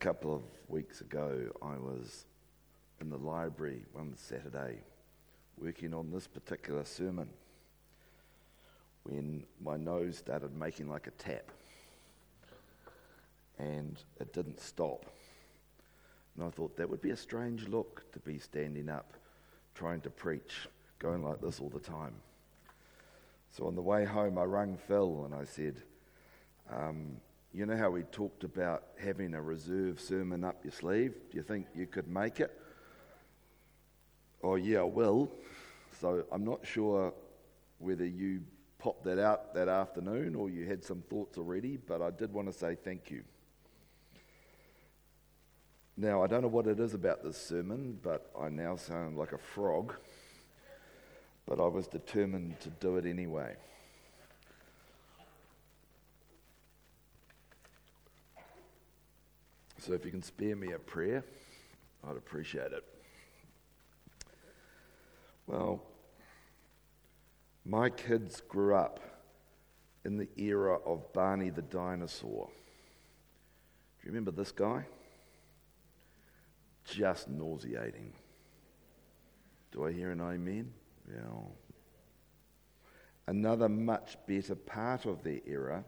a couple of weeks ago, I was in the library one Saturday working on this particular sermon when my nose started making like a tap and it didn't stop. And I thought that would be a strange look to be standing up trying to preach, going like this all the time. So on the way home, I rang Phil and I said, um, you know how we talked about having a reserve sermon up your sleeve? Do you think you could make it? Oh, yeah, I will. So I'm not sure whether you popped that out that afternoon or you had some thoughts already, but I did want to say thank you. Now, I don't know what it is about this sermon, but I now sound like a frog. But I was determined to do it anyway. So if you can spare me a prayer, I'd appreciate it. Well, my kids grew up in the era of Barney the dinosaur. Do you remember this guy? Just nauseating. Do I hear an amen? Yeah. Another much better part of their era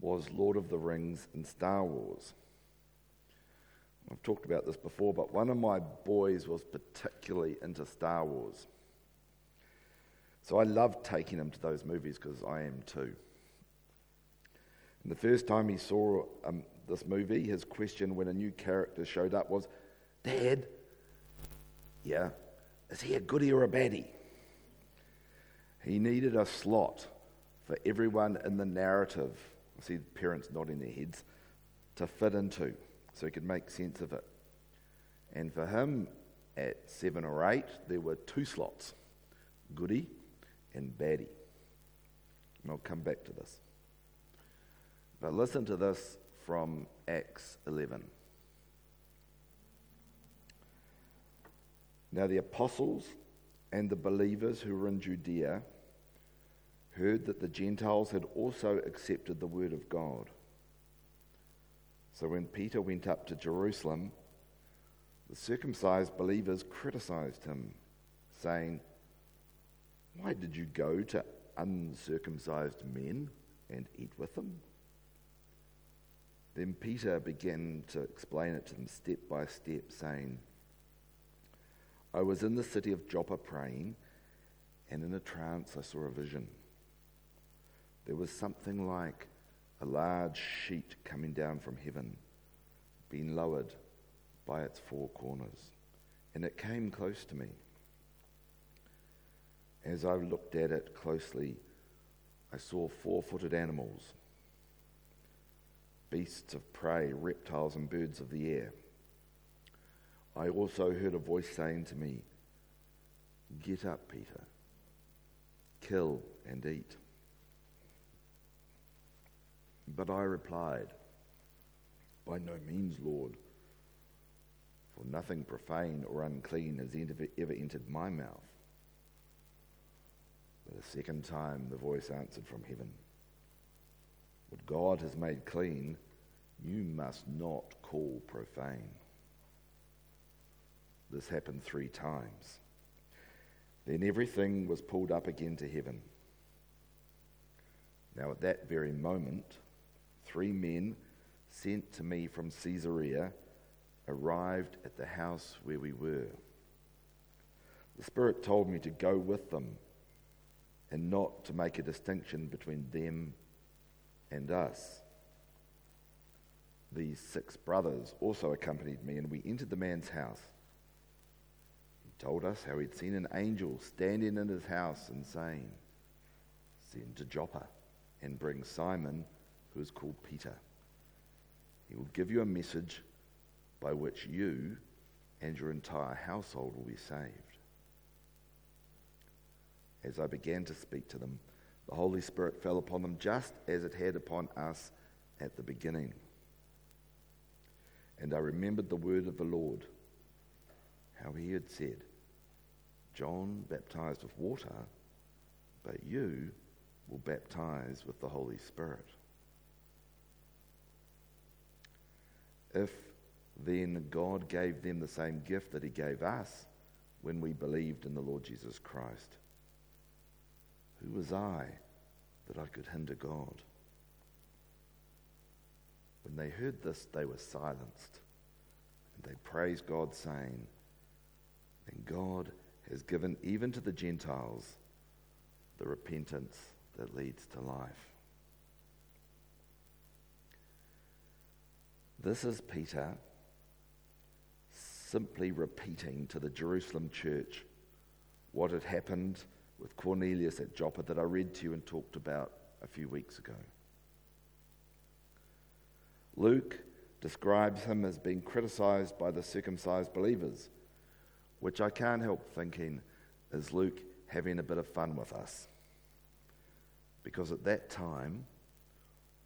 was Lord of the Rings and Star Wars. I've talked about this before, but one of my boys was particularly into Star Wars. So I loved taking him to those movies because I am too. And the first time he saw um, this movie, his question when a new character showed up was, Dad, yeah, is he a goodie or a baddie? He needed a slot for everyone in the narrative. I see parents nodding their heads to fit into so he could make sense of it. And for him, at seven or eight, there were two slots goody and baddie. And I'll come back to this. But listen to this from Acts 11. Now, the apostles and the believers who were in Judea heard that the Gentiles had also accepted the word of God. So when Peter went up to Jerusalem, the circumcised believers criticized him, saying, Why did you go to uncircumcised men and eat with them? Then Peter began to explain it to them step by step, saying, I was in the city of Joppa praying, and in a trance I saw a vision. There was something like a large sheet coming down from heaven, being lowered by its four corners. And it came close to me. As I looked at it closely, I saw four footed animals, beasts of prey, reptiles, and birds of the air. I also heard a voice saying to me, Get up, Peter, kill and eat. But I replied, By no means, Lord, for nothing profane or unclean has ever entered my mouth. But a second time the voice answered from heaven, What God has made clean, you must not call profane. This happened three times. Then everything was pulled up again to heaven. Now, at that very moment, three men sent to me from Caesarea arrived at the house where we were. The Spirit told me to go with them and not to make a distinction between them and us. These six brothers also accompanied me, and we entered the man's house. He told us how he'd seen an angel standing in his house and saying, Send to Joppa and bring Simon who is called Peter. He will give you a message by which you and your entire household will be saved. As I began to speak to them, the Holy Spirit fell upon them just as it had upon us at the beginning. And I remembered the word of the Lord, how he had said, John baptized with water, but you will baptize with the Holy Spirit. If then God gave them the same gift that He gave us when we believed in the Lord Jesus Christ? Who was I that I could hinder God? When they heard this, they were silenced. And they praised God, saying, And God has given even to the Gentiles the repentance that leads to life. This is Peter simply repeating to the Jerusalem church what had happened with Cornelius at Joppa that I read to you and talked about a few weeks ago. Luke describes him as being criticized by the circumcised believers, which I can't help thinking is Luke having a bit of fun with us. Because at that time,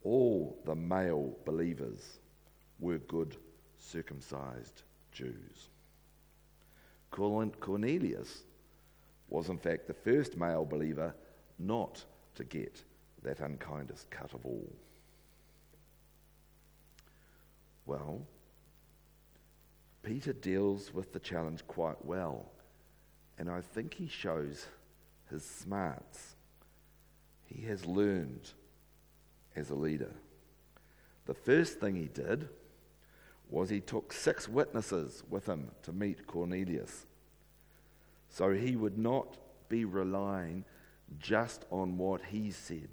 all the male believers were good circumcised Jews. Cornelius was, in fact, the first male believer not to get that unkindest cut of all. Well, Peter deals with the challenge quite well, and I think he shows his smarts. He has learned as a leader. The first thing he did was he took six witnesses with him to meet Cornelius. So he would not be relying just on what he said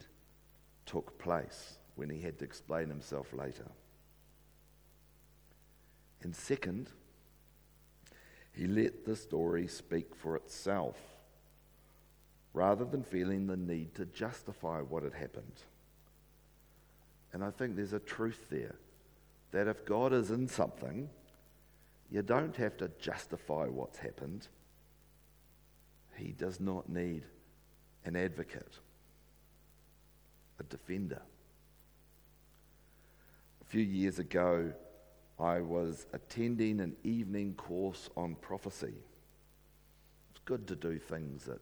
took place when he had to explain himself later. And second, he let the story speak for itself rather than feeling the need to justify what had happened. And I think there's a truth there that if God is in something, you don't have to justify what's happened. He does not need an advocate, a defender. A few years ago, I was attending an evening course on prophecy. It's good to do things that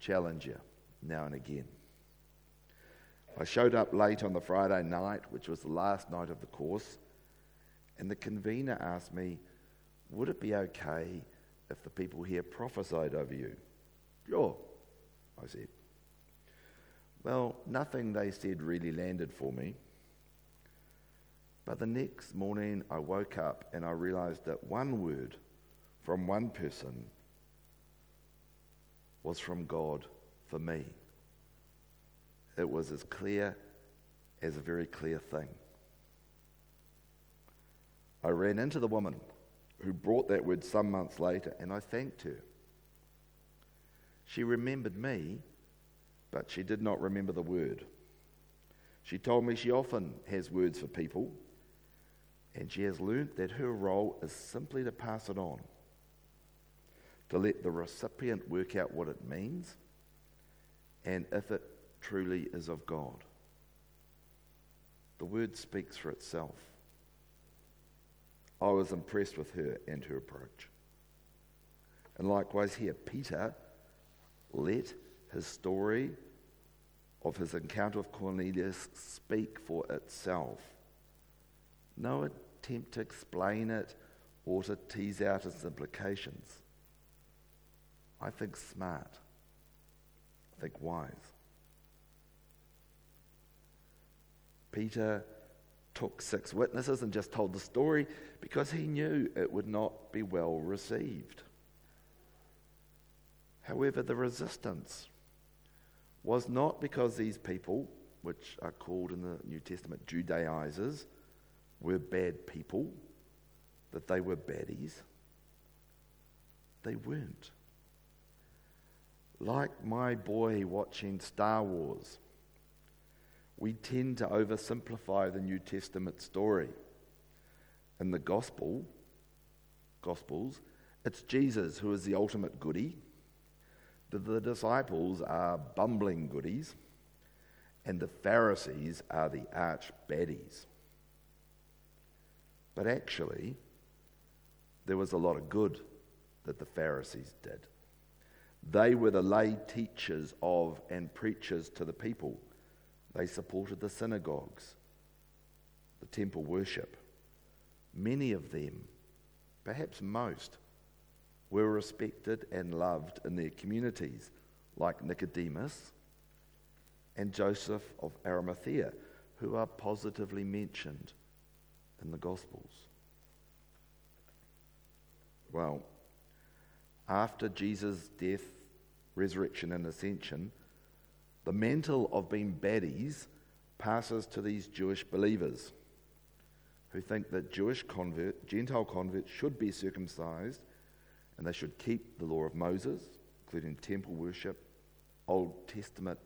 challenge you now and again. I showed up late on the Friday night, which was the last night of the course, and the convener asked me, Would it be okay if the people here prophesied over you? Sure, I said. Well, nothing they said really landed for me. But the next morning I woke up and I realized that one word from one person was from God for me. It was as clear as a very clear thing. I ran into the woman who brought that word some months later and I thanked her. She remembered me, but she did not remember the word. She told me she often has words for people, and she has learnt that her role is simply to pass it on, to let the recipient work out what it means, and if it truly is of God. The word speaks for itself. I was impressed with her and her approach. And likewise here, Peter let his story of his encounter with Cornelius speak for itself. No attempt to explain it or to tease out its implications. I think smart. I think wise. Peter took six witnesses and just told the story because he knew it would not be well received. However, the resistance was not because these people, which are called in the New Testament Judaizers, were bad people, that they were baddies. They weren't. Like my boy watching Star Wars we tend to oversimplify the New Testament story. In the gospel, gospels, it's Jesus who is the ultimate goody. The, the disciples are bumbling goodies, and the Pharisees are the arch baddies. But actually, there was a lot of good that the Pharisees did. They were the lay teachers of and preachers to the people. They supported the synagogues, the temple worship. Many of them, perhaps most, were respected and loved in their communities, like Nicodemus and Joseph of Arimathea, who are positively mentioned in the Gospels. Well, after Jesus' death, resurrection, and ascension, the mantle of being baddies passes to these Jewish believers who think that Jewish convert, Gentile converts should be circumcised and they should keep the law of Moses, including temple worship, Old Testament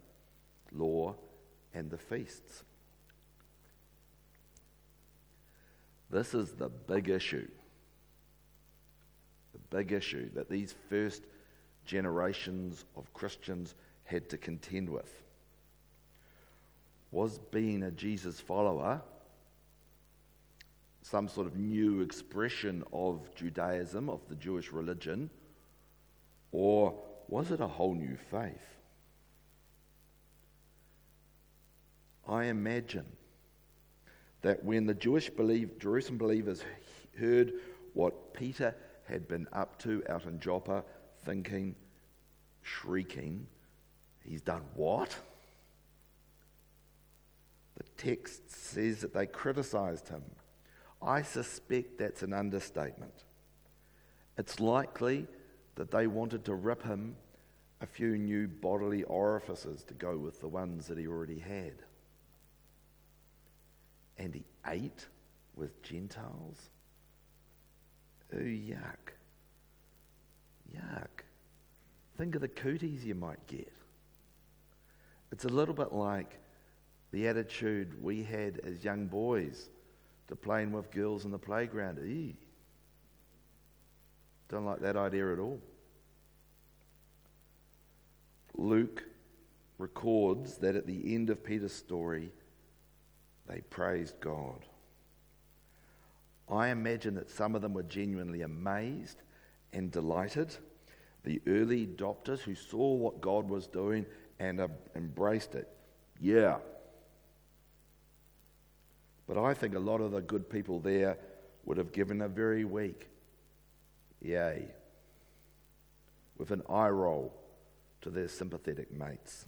law, and the feasts. This is the big issue. The big issue that these first generations of Christians had to contend with. Was being a Jesus follower some sort of new expression of Judaism, of the Jewish religion, or was it a whole new faith? I imagine that when the Jewish believe, Jerusalem believers heard what Peter had been up to out in Joppa, thinking, shrieking, he's done what? The text says that they criticized him. I suspect that's an understatement. It's likely that they wanted to rip him a few new bodily orifices to go with the ones that he already had. And he ate with Gentiles? Oh, yuck. Yuck. Think of the cooties you might get. It's a little bit like the attitude we had as young boys to playing with girls in the playground. Eee. Don't like that idea at all. Luke records that at the end of Peter's story, they praised God. I imagine that some of them were genuinely amazed and delighted. The early adopters who saw what God was doing and uh, embraced it. Yeah, but I think a lot of the good people there would have given a very weak yay with an eye roll to their sympathetic mates.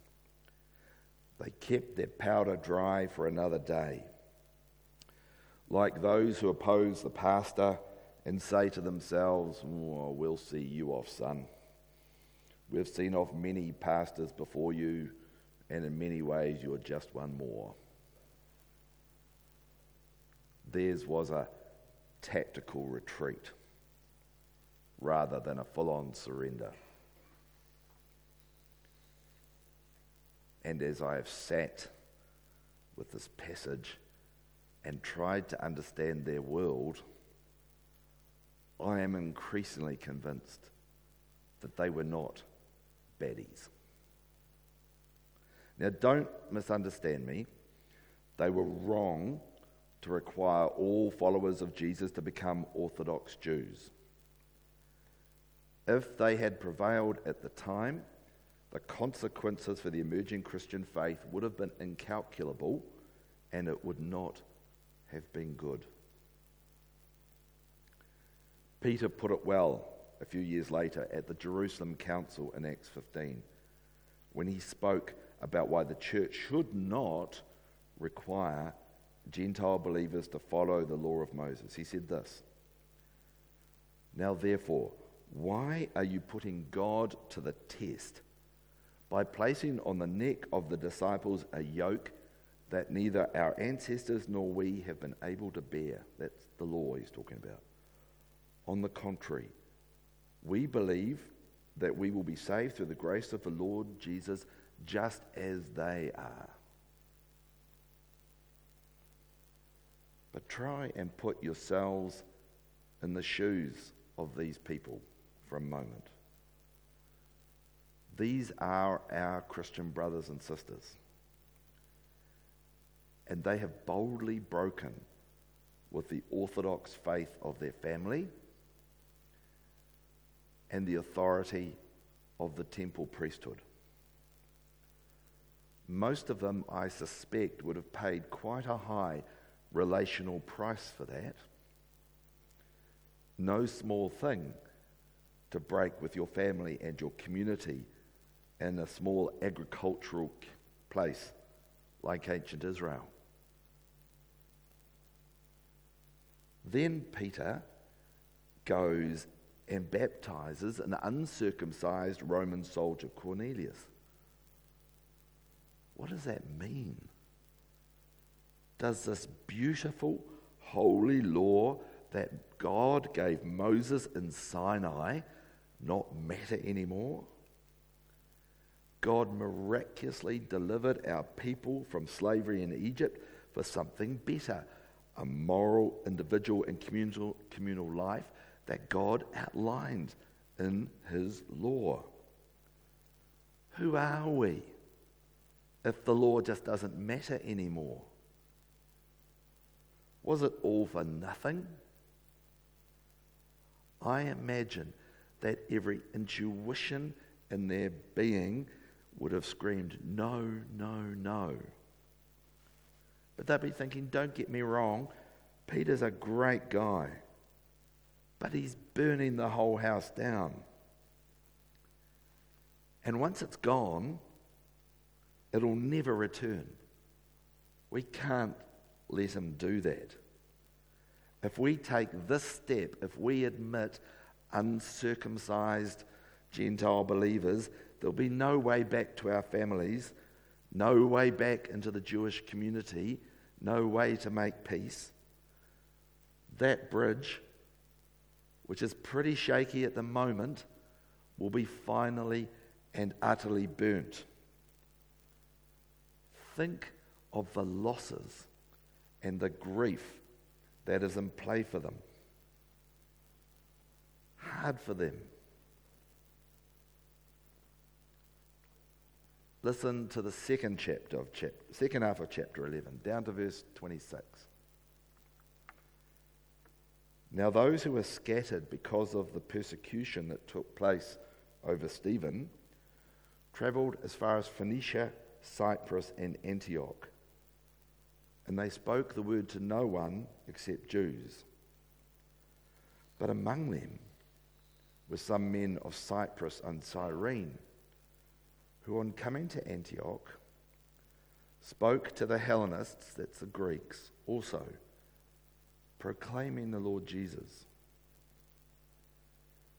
They kept their powder dry for another day. Like those who oppose the pastor and say to themselves, oh, We'll see you off, son. We've seen off many pastors before you, and in many ways, you're just one more. Theirs was a tactical retreat rather than a full on surrender. And as I have sat with this passage and tried to understand their world, I am increasingly convinced that they were not baddies. Now, don't misunderstand me. They were wrong to require all followers of Jesus to become Orthodox Jews. If they had prevailed at the time, the consequences for the emerging Christian faith would have been incalculable and it would not have been good. Peter put it well a few years later at the Jerusalem Council in Acts 15 when he spoke about why the church should not require Gentile believers to follow the law of Moses. He said this Now, therefore, why are you putting God to the test by placing on the neck of the disciples a yoke that neither our ancestors nor we have been able to bear? That's the law he's talking about. On the contrary, we believe that we will be saved through the grace of the Lord Jesus just as they are. But try and put yourselves in the shoes of these people for a moment. These are our Christian brothers and sisters. And they have boldly broken with the orthodox faith of their family and the authority of the temple priesthood. Most of them, I suspect, would have paid quite a high relational price for that. no small thing to break with your family and your community in a small agricultural place like ancient Israel. Then Peter goes and baptizes an uncircumcised Roman soldier, Cornelius. What does that mean? Does this beautiful, holy law that God gave Moses in Sinai not matter anymore? God miraculously delivered our people from slavery in Egypt for something better a moral, individual, and communal, communal life that God outlined in His law. Who are we if the law just doesn't matter anymore? Was it all for nothing? I imagine that every intuition in their being would have screamed, No, no, no. But they'd be thinking, Don't get me wrong, Peter's a great guy, but he's burning the whole house down. And once it's gone, it'll never return. We can't let him do that. If we take this step, if we admit uncircumcised Gentile believers, there'll be no way back to our families, no way back into the Jewish community, no way to make peace. That bridge, which is pretty shaky at the moment, will be finally and utterly burnt. Think of the losses and the grief that is in play for them. Hard for them. Listen to the second chapter of chapter, second half of chapter 11, down to verse 26. Now, those who were scattered because of the persecution that took place over Stephen traveled as far as Phoenicia, Cyprus, and Antioch and they spoke the word to no one except Jews. But among them were some men of Cyprus and Cyrene, who on coming to Antioch spoke to the Hellenists, that's the Greeks, also, proclaiming the Lord Jesus.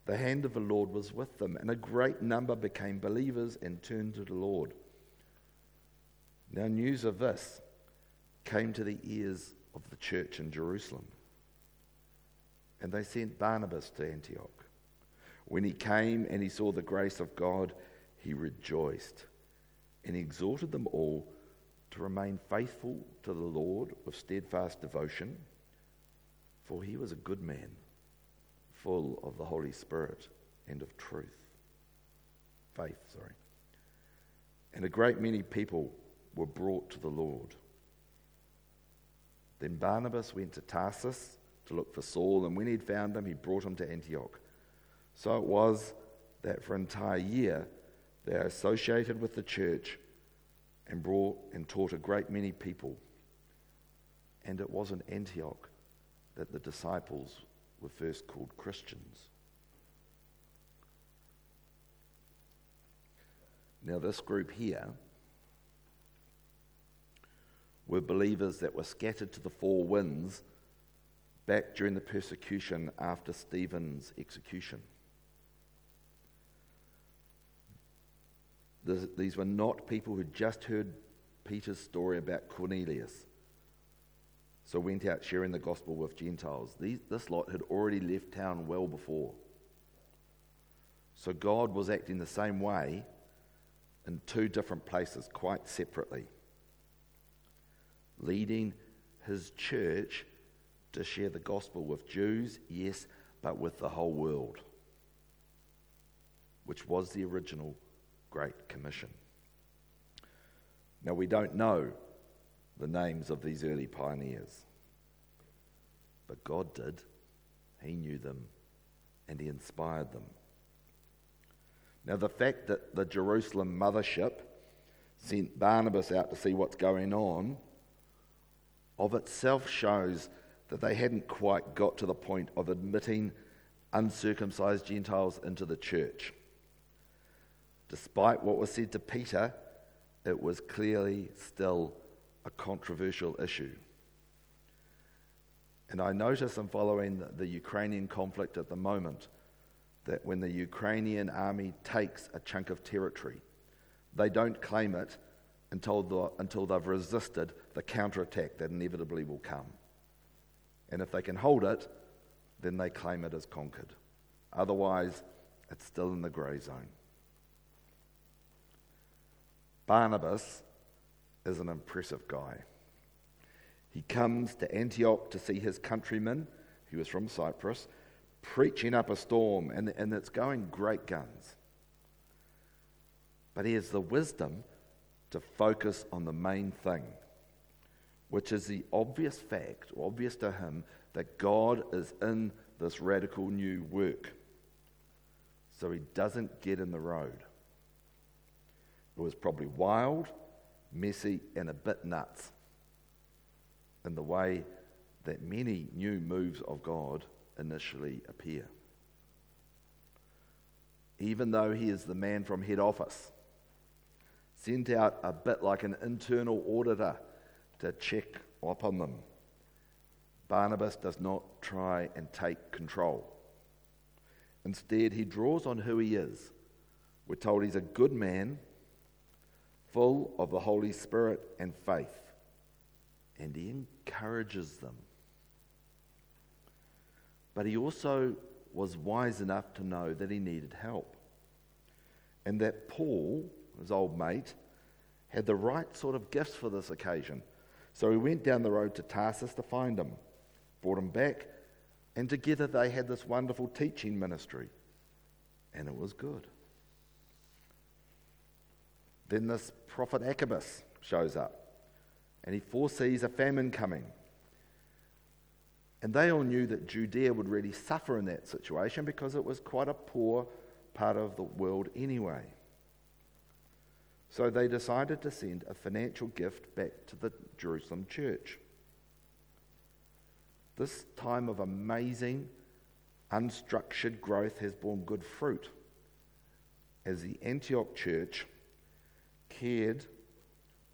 The hand of the Lord was with them, and a great number became believers and turned to the Lord. Now, news of this came to the ears of the church in Jerusalem. And they sent Barnabas to Antioch. When he came and he saw the grace of God, he rejoiced and he exhorted them all to remain faithful to the Lord with steadfast devotion, for he was a good man, full of the Holy Spirit and of truth. Faith, sorry. And a great many people were brought to the Lord. Then Barnabas went to Tarsus to look for Saul, and when he'd found him, he brought him to Antioch. So it was that for an entire year they associated with the church and brought and taught a great many people. And it was in Antioch that the disciples were first called Christians. Now, this group here were believers that were scattered to the four winds back during the persecution after Stephen's execution. These were not people who just heard Peter's story about Cornelius, so went out sharing the gospel with Gentiles. These, this lot had already left town well before. So God was acting the same way in two different places, quite separately leading his church to share the gospel with Jews, yes, but with the whole world, which was the original Great Commission. Now, we don't know the names of these early pioneers, but God did. He knew them and He inspired them. Now, the fact that the Jerusalem mothership sent Barnabas out to see what's going on of itself shows that they hadn't quite got to the point of admitting uncircumcised Gentiles into the church. Despite what was said to Peter, it was clearly still a controversial issue. And I notice in following the, Ukrainian conflict at the moment that when the Ukrainian army takes a chunk of territory, they don't claim it until, the, until they've resisted the counterattack that inevitably will come. And if they can hold it, then they claim it as conquered. Otherwise, it's still in the grey zone. Barnabas is an impressive guy. He comes to Antioch to see his countrymen, he was from Cyprus, preaching up a storm, and, and it's going great guns. But he has the wisdom to focus on the main thing, which is the obvious fact, obvious to him, that God is in this radical new work. So he doesn't get in the road. It was probably wild, messy, and a bit nuts in the way that many new moves of God initially appear. Even though he is the man from head office, sent out a bit like an internal auditor to check up on them. Barnabas does not try and take control. Instead, he draws on who he is. We're told he's a good man, full of the Holy Spirit and faith, and he encourages them. But he also was wise enough to know that he needed help, and that Paul his old mate, had the right sort of gifts for this occasion. So he went down the road to Tarsus to find him, brought him back, and together they had this wonderful teaching ministry. And it was good. Then this prophet Agabus shows up, and he foresees a famine coming. And they all knew that Judea would really suffer in that situation because it was quite a poor part of the world anyway. So they decided to send a financial gift back to the Jerusalem church. This time of amazing, unstructured growth has borne good fruit as the Antioch church cared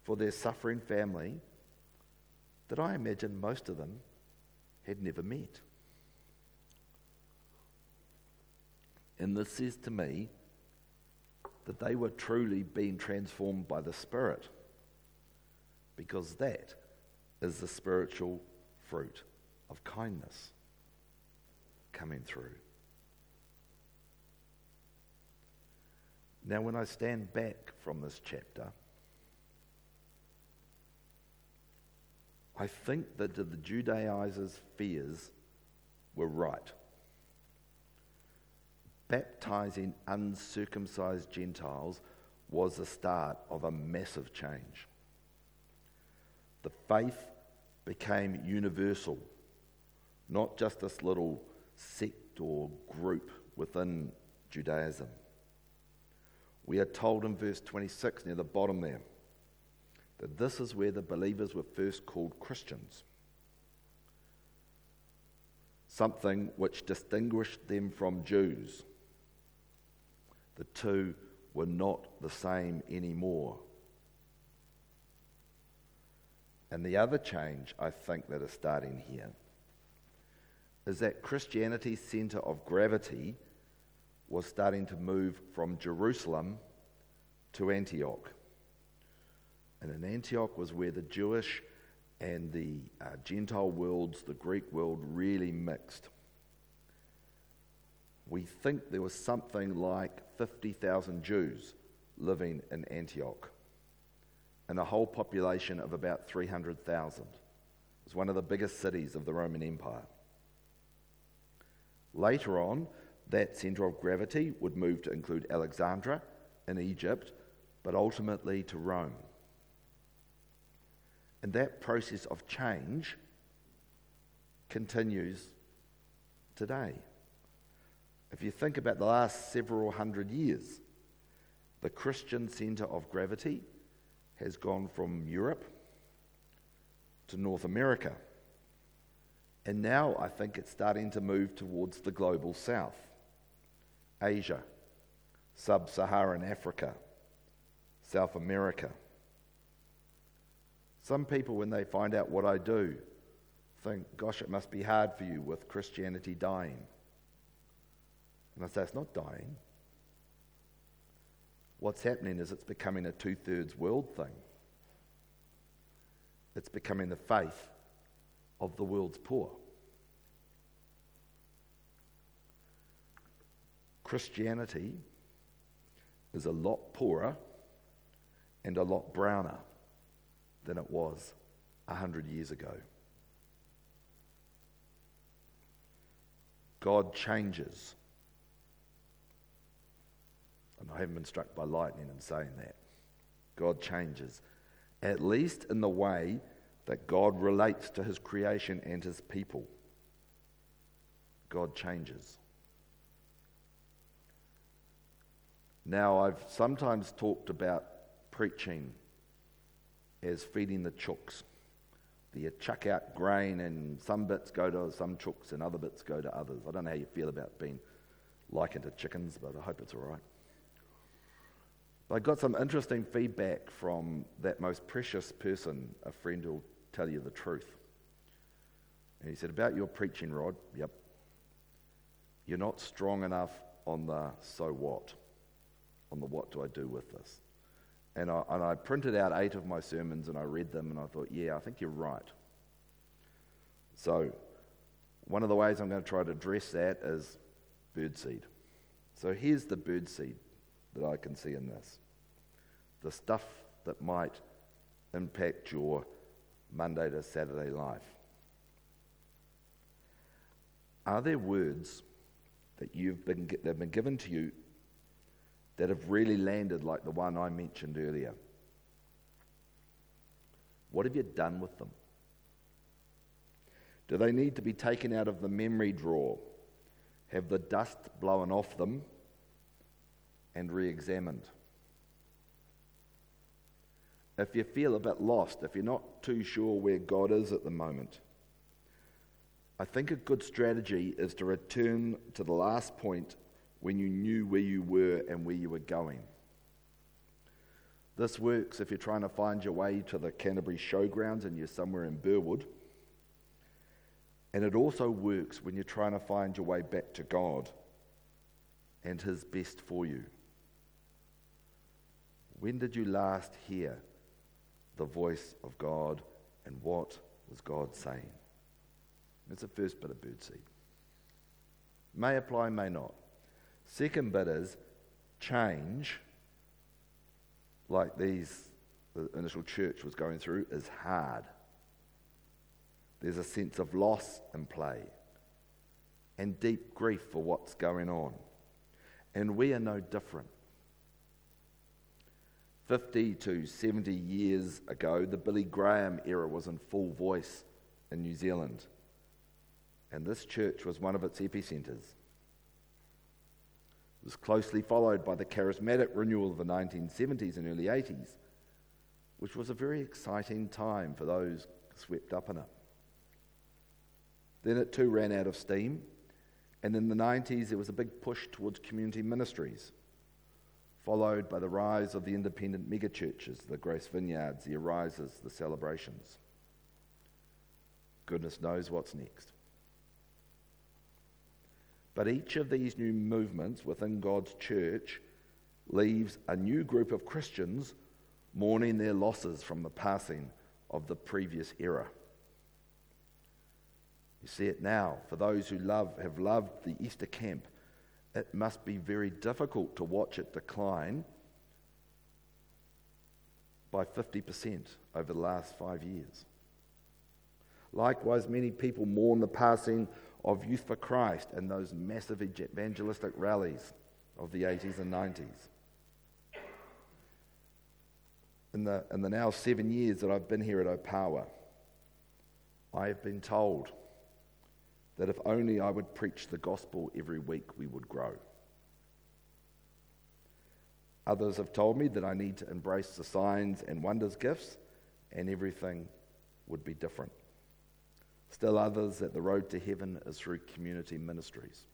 for their suffering family that I imagine most of them had never met. And this says to me that they were truly being transformed by the Spirit. Because that is the spiritual fruit of kindness coming through. Now, when I stand back from this chapter, I think that the Judaizers' fears were right baptizing uncircumcised Gentiles was the start of a massive change. The faith became universal, not just this little sect or group within Judaism. We are told in verse 26 near the bottom there that this is where the believers were first called Christians something which distinguished them from Jews the two were not the same anymore. And the other change I think that is starting here is that Christianity's center of gravity was starting to move from Jerusalem to Antioch. And in Antioch was where the Jewish and the uh, Gentile worlds, the Greek world, really mixed we think there was something like 50,000 Jews living in Antioch and a whole population of about 300,000. It was one of the biggest cities of the Roman Empire. Later on, that centre of gravity would move to include Alexandria in Egypt, but ultimately to Rome. And that process of change continues today. If you think about the last several hundred years, the Christian centre of gravity has gone from Europe to North America. And now I think it's starting to move towards the global south Asia, sub Saharan Africa, South America. Some people, when they find out what I do, think, gosh, it must be hard for you with Christianity dying. And I say, it's not dying. What's happening is it's becoming a two thirds world thing. It's becoming the faith of the world's poor. Christianity is a lot poorer and a lot browner than it was a hundred years ago. God changes. And I haven't been struck by lightning in saying that. God changes, at least in the way that God relates to his creation and his people. God changes. Now, I've sometimes talked about preaching as feeding the chooks. You chuck out grain, and some bits go to some chooks, and other bits go to others. I don't know how you feel about being likened to chickens, but I hope it's all right. But I got some interesting feedback from that most precious person, a friend who'll tell you the truth. And he said, About your preaching, Rod, yep. You're not strong enough on the so what, on the what do I do with this. And I, and I printed out eight of my sermons and I read them and I thought, yeah, I think you're right. So, one of the ways I'm going to try to address that is birdseed. So, here's the birdseed that I can see in this the stuff that might impact your Monday to Saturday life. Are there words that you've been, that have been given to you that have really landed like the one I mentioned earlier? What have you done with them? Do they need to be taken out of the memory drawer? Have the dust blown off them and re examined? If you feel a bit lost, if you're not too sure where God is at the moment, I think a good strategy is to return to the last point when you knew where you were and where you were going. This works if you're trying to find your way to the Canterbury Showgrounds and you're somewhere in Burwood. And it also works when you're trying to find your way back to God and His best for you. When did you last hear the voice of God and what was God saying? That's the first bit of birdseed. May apply, may not. Second bit is change, like these the initial church was going through, is hard. There's a sense of loss in play and deep grief for what's going on. And we are no different. 50 to 70 years ago, the Billy Graham era was in full voice in New Zealand. And this church was one of its epicenters was closely followed by the charismatic renewal of the 1970s and early 80s, which was a very exciting time for those swept up in it. Then it too ran out of steam, and in the 90s there was a big push towards community ministries, followed by the rise of the independent megachurches, the Grace Vineyards, the Arises, the celebrations. Goodness knows what's next. But each of these new movements within God's church leaves a new group of Christians mourning their losses from the passing of the previous era. You see it now. For those who love, have loved the Easter camp, it must be very difficult to watch it decline by 50% over the last five years. Likewise, many people mourn the passing of Youth for Christ and those massive evangelistic rallies of the 80s and 90s. In the, in the now seven years that I've been here at Opawa, I have been told that if only I would preach the gospel every week, we would grow. Others have told me that I need to embrace the signs and wonders gifts, and everything would be different. Still others that the road to heaven is through community ministries.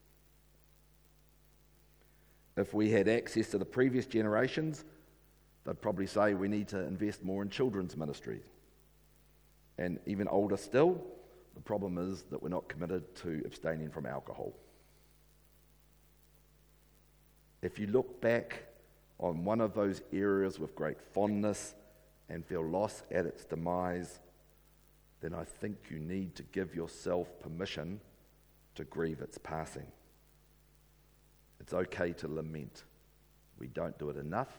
If we had access to the previous generations, they'd probably say we need to invest more in children's ministry. And even older still, the problem is that we're not committed to abstaining from alcohol. If you look back on one of those areas with great fondness and feel loss at its demise, then I think you need to give yourself permission to grieve its passing. It's okay to lament. We don't do it enough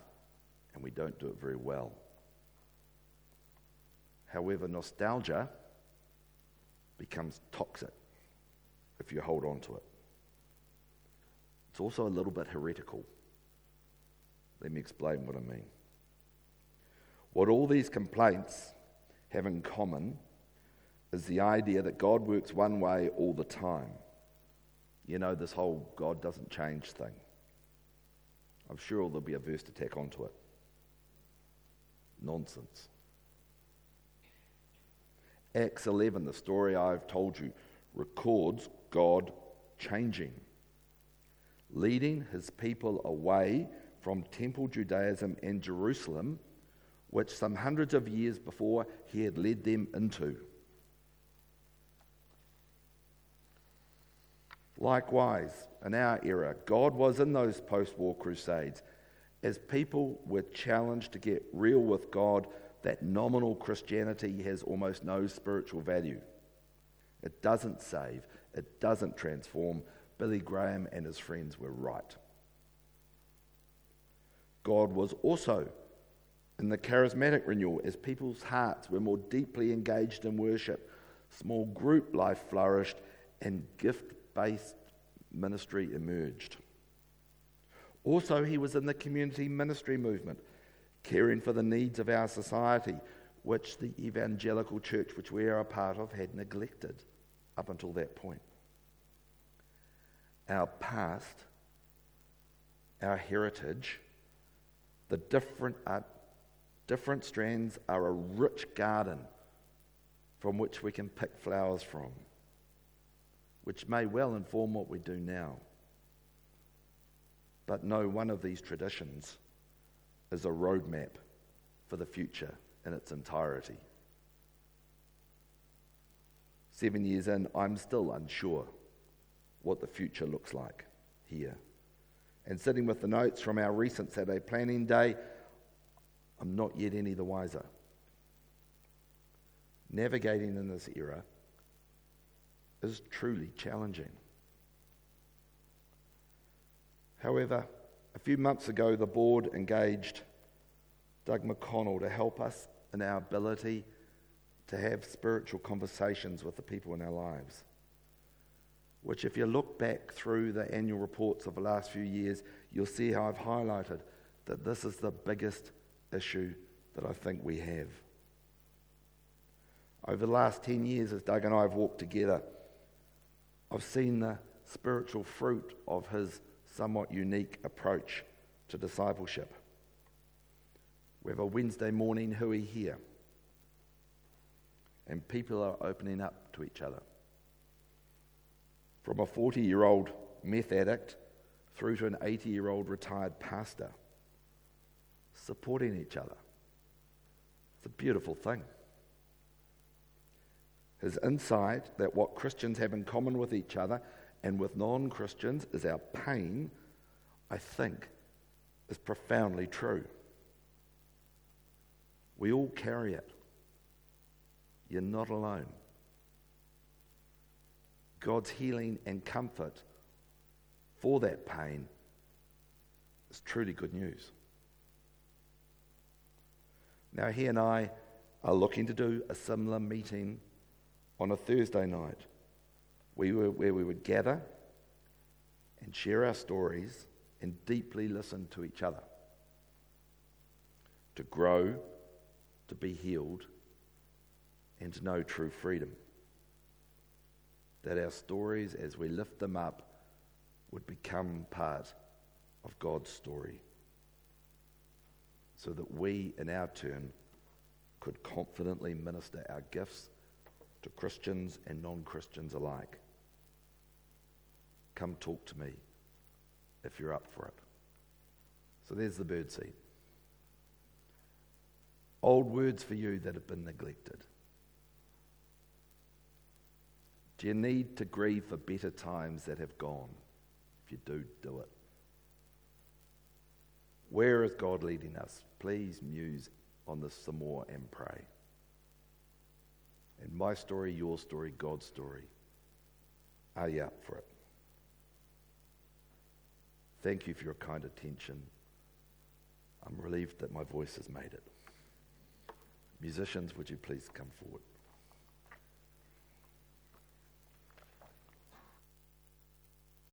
and we don't do it very well. However, nostalgia becomes toxic if you hold on to it. It's also a little bit heretical. Let me explain what I mean. What all these complaints have in common is the idea that God works one way all the time. You know, this whole God doesn't change thing. I'm sure there'll be a verse to tack onto it. Nonsense. Acts 11, the story I've told you, records God changing, leading his people away from temple Judaism and Jerusalem, which some hundreds of years before he had led them into. Likewise, in our era, God was in those post war crusades as people were challenged to get real with God that nominal Christianity has almost no spiritual value. It doesn't save, it doesn't transform. Billy Graham and his friends were right. God was also in the charismatic renewal as people's hearts were more deeply engaged in worship, small group life flourished, and gift based ministry emerged. Also, he was in the community ministry movement, caring for the needs of our society, which the evangelical church, which we are a part of, had neglected up until that point. Our past, our heritage, the different, uh, different strands are a rich garden from which we can pick flowers from, which may well inform what we do now. But no one of these traditions is a roadmap for the future in its entirety. Seven years in, I'm still unsure what the future looks like here. And sitting with the notes from our recent Saturday planning day, I'm not yet any the wiser. Navigating in this era is truly challenging. However, a few months ago, the board engaged Doug McConnell to help us in our ability to have spiritual conversations with the people in our lives. Which, if you look back through the annual reports of the last few years, you'll see how I've highlighted that this is the biggest issue that I think we have. Over the last 10 years, as Doug and I have walked together, I've seen the spiritual fruit of his somewhat unique approach to discipleship. We have a Wednesday morning Hui here, and people are opening up to each other. From a 40 year old meth addict through to an 80 year old retired pastor, supporting each other. It's a beautiful thing. His insight that what Christians have in common with each other and with non Christians is our pain, I think, is profoundly true. We all carry it. You're not alone. God's healing and comfort for that pain is truly good news. Now, he and I are looking to do a similar meeting on a Thursday night we were, where we would gather and share our stories and deeply listen to each other to grow, to be healed, and to know true freedom. That our stories, as we lift them up, would become part of God's story. So that we, in our turn, could confidently minister our gifts to Christians and non Christians alike. Come talk to me if you're up for it. So there's the bird seed. Old words for you that have been neglected. Do you need to grieve for better times that have gone? If you do, do it. Where is God leading us? Please muse on this some more and pray. And my story, your story, God's story. Are you up for it? Thank you for your kind attention. I'm relieved that my voice has made it. Musicians, would you please come forward?